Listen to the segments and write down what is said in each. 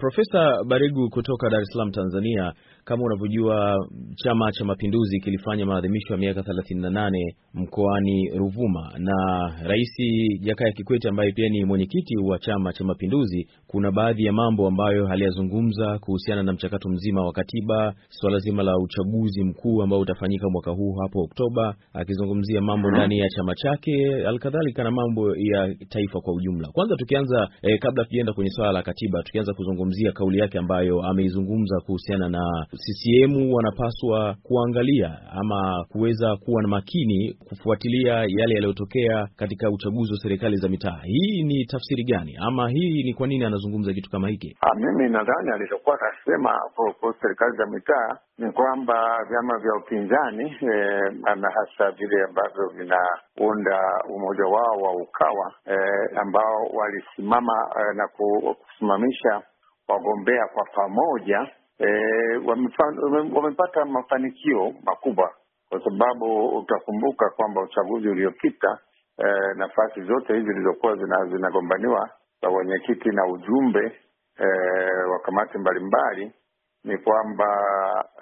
Profesa Baregu kutoka Dar es Salaam, Tanzania. Kama unavyojua Chama cha Mapinduzi kilifanya maadhimisho ya miaka 38 mkoani Ruvuma, na Rais Jakaya Kikwete ambaye pia ni mwenyekiti wa Chama cha Mapinduzi, kuna baadhi ya mambo ambayo aliyazungumza kuhusiana na mchakato mzima wa katiba, suala zima la uchaguzi mkuu ambao utafanyika mwaka huu hapo Oktoba, akizungumzia mambo ndani ya chama chake, alkadhalika na mambo ya taifa kwa ujumla. Kwanza tukianza eh, kabla tujaenda kwenye swala la katiba, tukianza kuzungumzia kauli yake ambayo ameizungumza kuhusiana na CCM wanapaswa kuangalia ama kuweza kuwa na makini kufuatilia yale yaliyotokea katika uchaguzi wa serikali za mitaa. Hii ni tafsiri gani ama hii ni kwa nini anazungumza kitu kama hiki? Mimi nadhani alichokuwa akasema kuhusu serikali za mitaa ni kwamba vyama vya upinzani eh, na hasa vile ambavyo vinaunda umoja wao wa Ukawa eh, ambao walisimama eh, na kusimamisha wagombea kwa pamoja e, wamepata mafanikio makubwa, kwa sababu utakumbuka kwamba uchaguzi uliopita e, nafasi zote hizi zilizokuwa zinagombaniwa za wenyekiti na ujumbe e, wa kamati mbalimbali ni kwamba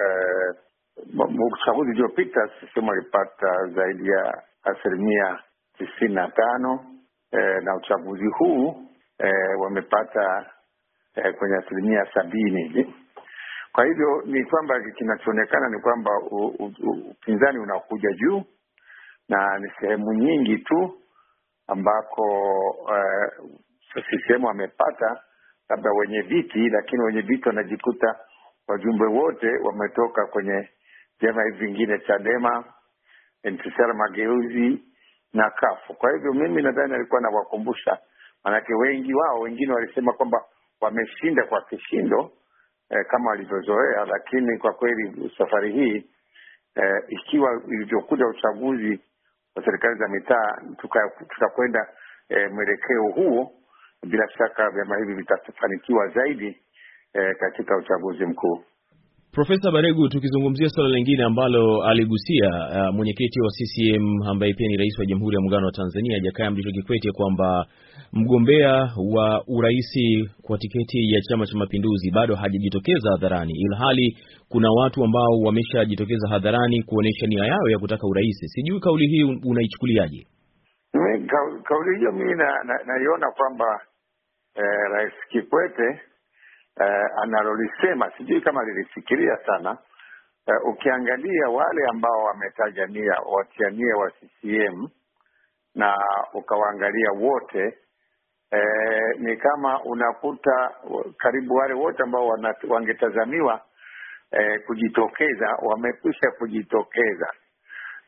e, uchaguzi uliopita CCM alipata zaidi ya asilimia tisini na tano e, na uchaguzi huu e, wamepata eh, kwenye asilimia sabini hivi. Kwa hivyo ni kwamba kinachoonekana ni kwamba upinzani unakuja juu na ni sehemu nyingi tu ambako uh, CCM amepata labda wenye viti, lakini wenye viti wanajikuta wajumbe wote wametoka kwenye vyama hivi vingine, Chadema, NCCR Mageuzi na kafu. Kwa hivyo mimi nadhani alikuwa anawakumbusha, maanake wengi wao wengine walisema kwamba wameshinda kwa kishindo eh, kama walivyozoea, lakini kwa kweli safari hii eh, ikiwa ilivyokuja uchaguzi wa serikali za mitaa tutakwenda eh, mwelekeo huo, bila shaka vyama hivi vitafanikiwa zaidi eh, katika uchaguzi mkuu. Profesa Baregu, tukizungumzia suala lingine ambalo aligusia uh, mwenyekiti wa CCM ambaye pia ni rais wa Jamhuri ya Muungano wa Tanzania Jakaya Mrisho Kikwete kwamba mgombea wa uraisi kwa tiketi ya Chama cha Mapinduzi bado hajajitokeza hadharani, ilhali kuna watu ambao wameshajitokeza hadharani kuonyesha nia yao ya kutaka urais. Sijui kauli hii unaichukuliaje? Kauli hiyo mimi naiona na, kwamba eh, Rais Kikwete Uh, analolisema sijui kama lilifikiria sana. eh, ukiangalia wale ambao wametaja nia watiania wa CCM na ukawaangalia wote eh, ni kama unakuta karibu wale wote ambao wangetazamiwa eh, kujitokeza wamekwisha kujitokeza,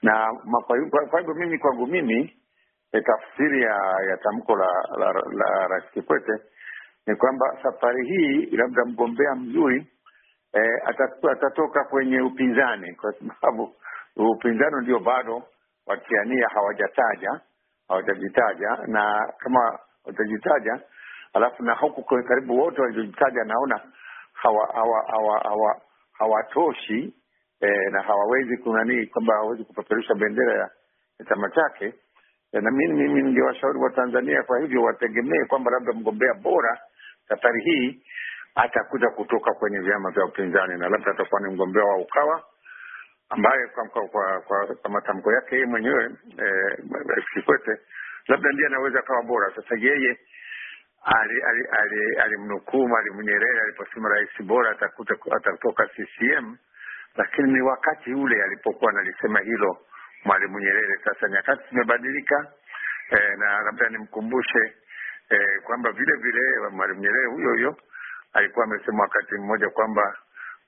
na kwa hivyo mimi kwangu mimi tafsiri ya, ya tamko la, la, la Rais Kikwete ni kwamba safari hii labda mgombea mzuri eh, atatoka, atatoka kwenye upinzani, kwa sababu upinzani ndio bado watiania hawajataja hawajajitaja, na kama watajitaja, alafu na huku karibu wote waliojitaja naona hawa hawa hawa hawa hawatoshi eh, na hawawezi kunanii kwamba hawawezi kupeperusha bendera ya chama chake. Na mimi mimi ningewashauri wa Tanzania kwa hivyo wategemee kwamba labda mgombea bora safari hii atakuja kutoka kwenye vyama vya upinzani na labda atakuwa ni mgombea wa Ukawa ambaye kwa, kwa, kwa, kwa, kwa matamko yake yeye mwenyewe Rais eh, Kikwete labda ndiye anaweza akawa bora. Sasa yeye alimnukuu ali, ali, ali Mwalimu Nyerere aliposema rais bora atakuta atatoka CCM, lakini ni wakati ule alipokuwa analisema hilo Mwalimu Nyerere. Sasa nyakati zimebadilika, eh, na labda nimkumbushe eh, kwamba vile vile Mwalimu Nyerere huyo huyo alikuwa amesema wakati mmoja kwamba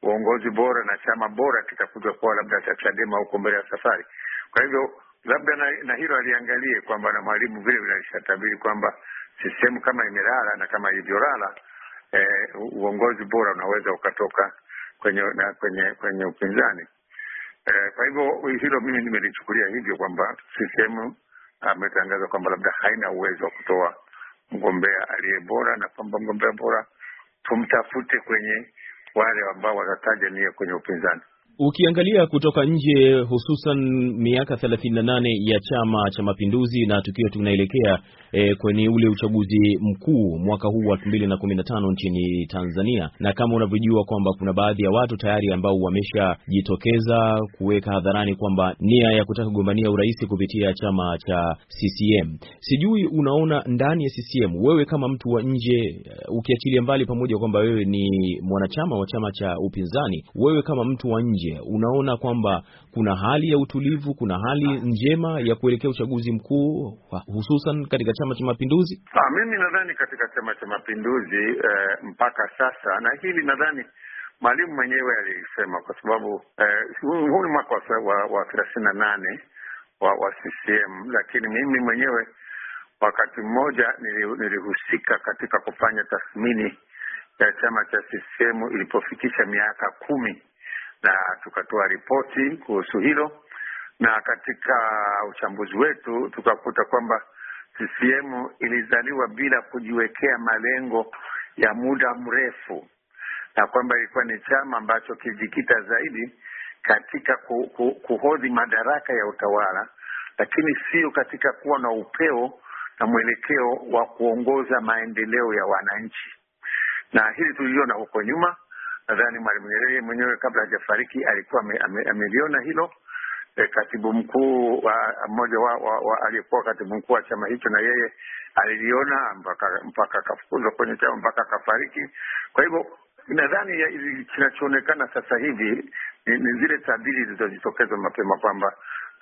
uongozi bora na chama bora kitakuja kuwa labda cha Chadema huko mbele ya safari. Kwa hivyo labda na, na hilo aliangalie kwamba na Mwalimu vile vile alishatabiri kwamba sistemu kama imelala na kama ilivyolala, eh, uongozi bora unaweza ukatoka kwenye na kwenye kwenye upinzani. Eh, kwa hivyo hilo mimi nimelichukulia hivyo kwamba CCM ametangaza kwamba labda haina uwezo wa kutoa mgombea aliye bora na kwamba mgombea bora tumtafute kwenye wale ambao watataja nia kwenye upinzani. Ukiangalia kutoka nje, hususan miaka thelathini na nane ya Chama cha Mapinduzi na tukiwa tunaelekea e, kwenye ule uchaguzi mkuu mwaka huu wa elfu mbili na kumi na tano nchini Tanzania, na kama unavyojua kwamba kuna baadhi ya watu tayari ambao wameshajitokeza kuweka hadharani kwamba nia ya kutaka kugombania urais kupitia chama cha CCM. Sijui unaona ndani ya CCM, wewe kama mtu wa nje, ukiachilia mbali pamoja kwamba wewe ni mwanachama wa chama cha upinzani, wewe kama mtu wa nje unaona kwamba kuna hali ya utulivu, kuna hali njema ya kuelekea uchaguzi mkuu hususan katika Chama cha Mapinduzi? Ah, mimi nadhani katika Chama cha Mapinduzi eh, mpaka sasa, na hili nadhani Mwalimu mwenyewe alisema, kwa sababu huu eh, ni mwaka wa thelathini na nane wa, wa CCM, lakini mimi mwenyewe wakati mmoja nilihusika katika kufanya tathmini ya chama cha CCM ilipofikisha miaka kumi na tukatoa ripoti kuhusu hilo, na katika uchambuzi wetu tukakuta kwamba CCM ilizaliwa bila kujiwekea malengo ya muda mrefu, na kwamba ilikuwa ni chama ambacho kilijikita zaidi katika ku, ku, kuhodhi madaraka ya utawala, lakini sio katika kuwa na upeo na mwelekeo wa kuongoza maendeleo ya wananchi, na hili tuliona huko nyuma. Nadhani Mwalimu Nyerere mwenyewe kabla hajafariki alikuwa ameliona hilo. E, katibu mkuu mmoja wa, wa, wa aliyekuwa katibu mkuu wa chama hicho na yeye aliliona mpaka mpaka akafukuzwa kwenye chama mpaka akafariki. Kwa hivyo nadhani kinachoonekana sasa hivi ni, ni zile tabiri zilizojitokeza mapema kwamba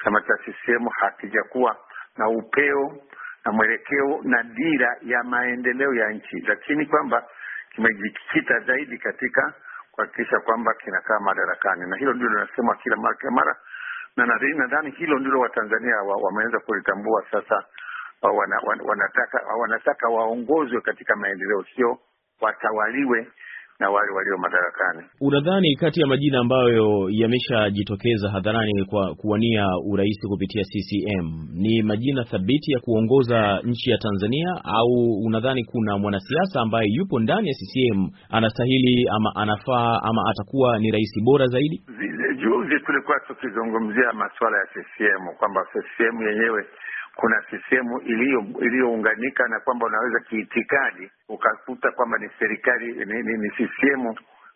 chama cha CCM hakijakuwa na upeo na mwelekeo na dira ya maendeleo ya nchi, lakini kwamba kimejikita zaidi katika kuhakikisha kwamba kinakaa madarakani, na hilo ndilo linasema kila mara kila mara, na nadhani hilo ndilo Watanzania wameweza kulitambua sasa. Wan, wanataka wanataka waongozwe katika maendeleo, sio watawaliwe na wale walio madarakani. Unadhani kati ya majina ambayo yameshajitokeza hadharani kwa kuwania urais kupitia CCM ni majina thabiti ya kuongoza nchi ya Tanzania, au unadhani kuna mwanasiasa ambaye yupo ndani ya CCM anastahili ama anafaa ama atakuwa ni rais bora zaidi? Juzi tulikuwa tukizungumzia masuala ya CCM kwamba CCM yenyewe kuna sehemu iliyounganika na kwamba unaweza kiitikadi ukakuta kwamba ni serikali ni, ni, ni CCM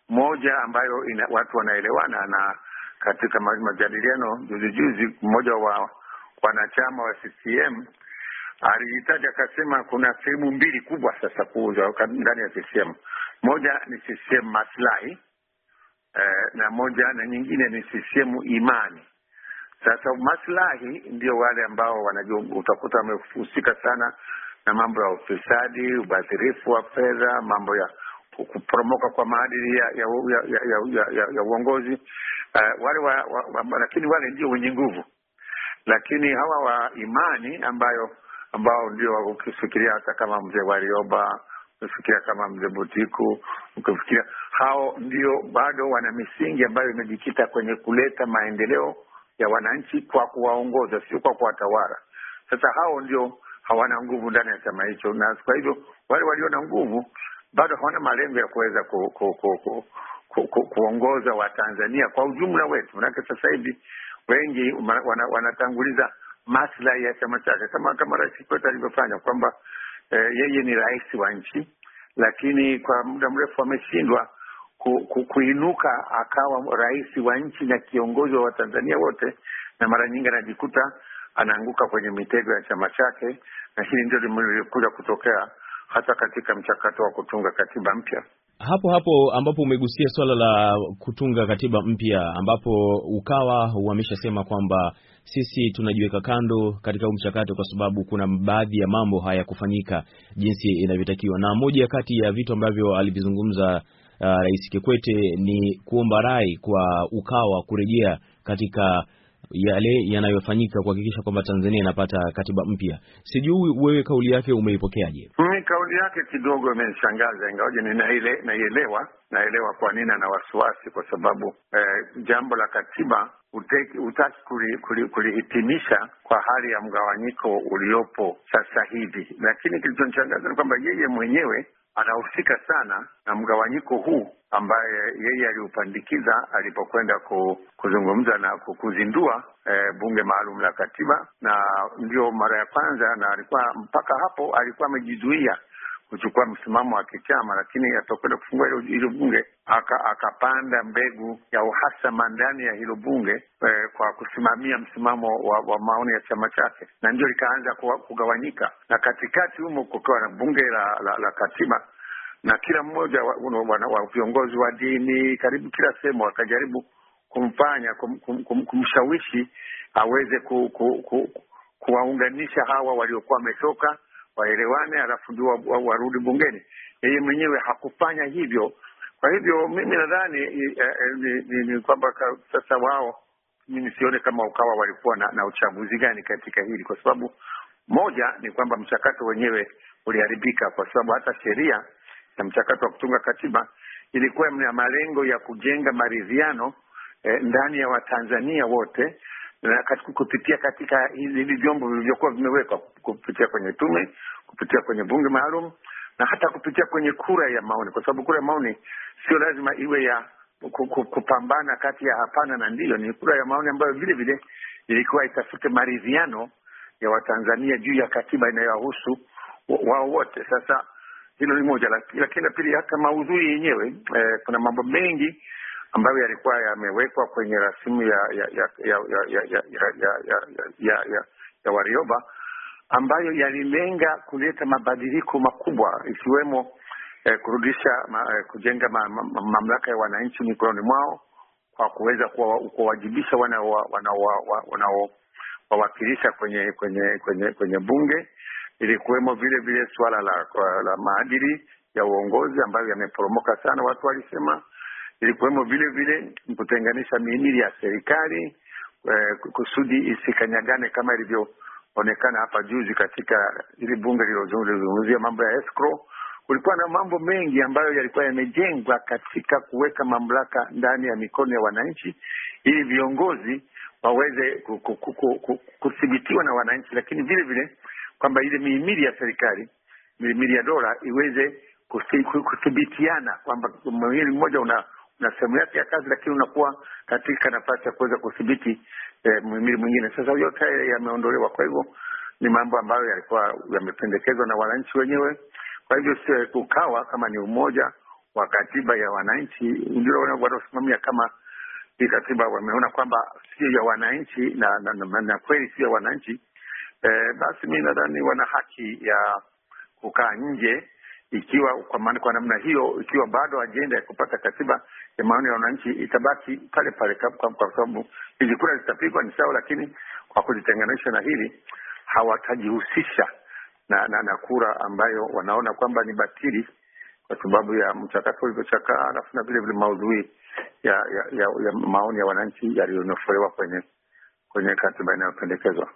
moja ambayo ina, watu wanaelewana. Na katika majadiliano juzi juzi, mmoja wa wanachama wa CCM alihitaji akasema, kuna sehemu mbili kubwa sasa kuuzwa ndani ya CCM. Moja ni CCM maslahi eh, na moja na nyingine ni CCM imani. Sasa maslahi ndio wale ambao wanajua, utakuta wamehusika sana na mambo ya ufisadi, ubadhirifu wa fedha, mambo ya kuporomoka kwa maadili ya ya, ya, ya, ya, ya, ya uongozi. Uh, wale wa, wa, wa, lakini wale ndio wenye nguvu, lakini hawa wa imani ambayo ambao ndio ukifikiria hata kama mzee Warioba, ukifikiria kama mzee Butiku, ukifikiria hao ndio bado wana misingi ambayo imejikita kwenye kuleta maendeleo ya wananchi kwa kuwaongoza, sio kwa kuwatawala. Sasa hao ndio hawana nguvu ndani ya chama hicho, na kwa hivyo wale walio na nguvu bado hawana malengo ya kuweza ku, ku, ku, ku, ku, ku, kuongoza Watanzania kwa ujumla wetu. Manake sasa hivi wengi wana, wanatanguliza maslahi ya chama chake, kama kama Rais Kikwete alivyofanya kwamba eh, yeye ni rais wa nchi, lakini kwa muda mrefu ameshindwa ku, ku, kuinuka akawa rais wa nchi na kiongozi wa Watanzania wote, na mara nyingi anajikuta anaanguka kwenye mitego ya chama chake, na hili ndio limekuja kutokea hasa katika mchakato wa kutunga katiba mpya. Hapo hapo ambapo umegusia swala la kutunga katiba mpya, ambapo Ukawa wameshasema kwamba sisi tunajiweka kando katika huu mchakato kwa sababu kuna baadhi ya mambo hayakufanyika jinsi inavyotakiwa, na moja kati ya vitu ambavyo alivizungumza Uh, Rais Kikwete ni kuomba rai kwa Ukawa kurejea katika yale yanayofanyika kuhakikisha kwamba Tanzania inapata katiba mpya. Sijui wewe kauli yake umeipokeaje? Mimi kauli yake kidogo imenishangaza, ingawaje ninaile naielewa naelewa kwa nini ana wasiwasi, kwa sababu eh, jambo la katiba hutaki kulihitimisha kuli, kuli kwa hali ya mgawanyiko uliopo sasa hivi, lakini kilichonishangaza ni kwamba yeye mwenyewe anahusika sana na mgawanyiko huu ambaye yeye aliupandikiza alipokwenda ku, kuzungumza na kuzindua e, bunge maalum la katiba, na ndio mara ya kwanza, na alikuwa mpaka hapo alikuwa amejizuia kuchukua msimamo wa kichama, lakini atakwenda kufungua hilo bunge aka, akapanda mbegu ya uhasama ndani ya hilo bunge eh, kwa kusimamia msimamo wa, wa maoni ya chama chake, na ndio likaanza kugawanyika, na katikati humo kukiwa na bunge la, la, la katiba. Na kila mmoja wa, wa, wa viongozi wa dini karibu kila sehemu wakajaribu kumfanya kum, kum, kum, kumshawishi aweze ku, ku, ku, kuwaunganisha hawa waliokuwa wametoka waelewane, alafu ndio warudi bungeni. Yeye mwenyewe hakufanya hivyo. Kwa hivyo mimi nadhani eh, ni, ni kwamba sasa wao, mimi sione kama Ukawa walikuwa na, na uchaguzi gani katika hili, kwa sababu moja ni kwamba mchakato wenyewe uliharibika, kwa sababu hata sheria na mchakato wa kutunga katiba ilikuwa na malengo ya kujenga maridhiano eh, ndani ya Watanzania wote na kupitia katika hivi vyombo vilivyokuwa vimewekwa kupitia kwenye tume, kupitia kwenye bunge maalum na hata kupitia kwenye kura ya maoni, kwa sababu kura ya maoni sio lazima iwe ya kupambana kati ya hapana na ndiyo. Ni kura ya maoni ambayo vile vile ilikuwa itafute maridhiano ya Watanzania juu ya katiba inayowahusu wao wote. Sasa hilo ni moja, lakini la pili, hata maudhui yenyewe eh, kuna mambo mengi ambayo yalikuwa yamewekwa kwenye rasimu ya ya ya ya ya ya ya ya ya ya ya ya Warioba ambayo yalilenga kuleta mabadiliko makubwa ikiwemo eh, kurudisha ma, eh, kujenga ma, ma, mamlaka ya wananchi mikononi mwao kwa kuweza kuwawajibisha wanaowawakilisha kwenye kwenye kwenye kwenye bunge. Ilikuwemo vile vile suala la, la maadili ya uongozi ambayo yameporomoka sana, watu walisema ilikuwemo vile vile kutenganisha mihimili ya serikali eh, kusudi isikanyagane kama ilivyoonekana hapa juzi katika ili bunge lilozungumzia mambo ya escrow. Kulikuwa na mambo mengi ambayo yalikuwa yamejengwa katika kuweka mamlaka ndani ya mikono ya wananchi ili viongozi waweze kuthibitiwa na wananchi, lakini vile vile kwamba ile mihimili ya serikali, mihimili ya dola iweze kuthibitiana kwamba mhimili mmoja una na sehemu yake ya kazi, lakini unakuwa katika nafasi ya kuweza kudhibiti eh, mhimili mwingine. Sasa yote haya yameondolewa. Kwa hivyo ni mambo ambayo yalikuwa yamependekezwa na wananchi wenyewe. Kwa hivyo Ukawa kama ni umoja wa katiba ya wananchi ndio wanaosimamia kama hii katiba, wameona kwamba sio ya wananchi na, na, na, na kweli sio ya wananchi eh, basi mi nadhani wana haki ya kukaa nje ikiwa kwa maana kwa namna hiyo, ikiwa bado ajenda ya kupata katiba ya maoni ya wananchi itabaki pale pale, kwa sababu hizi kura zitapigwa ni sawa, lakini kwa kujitenganisha na hili hawatajihusisha na, na, na kura ambayo wanaona kwamba ni batili kwa sababu ya mchakato ulivyochakaa, alafu na vile vile maudhui ya, ya, ya, ya maoni ya wananchi yaliyonofolewa kwenye kwenye katiba inayopendekezwa.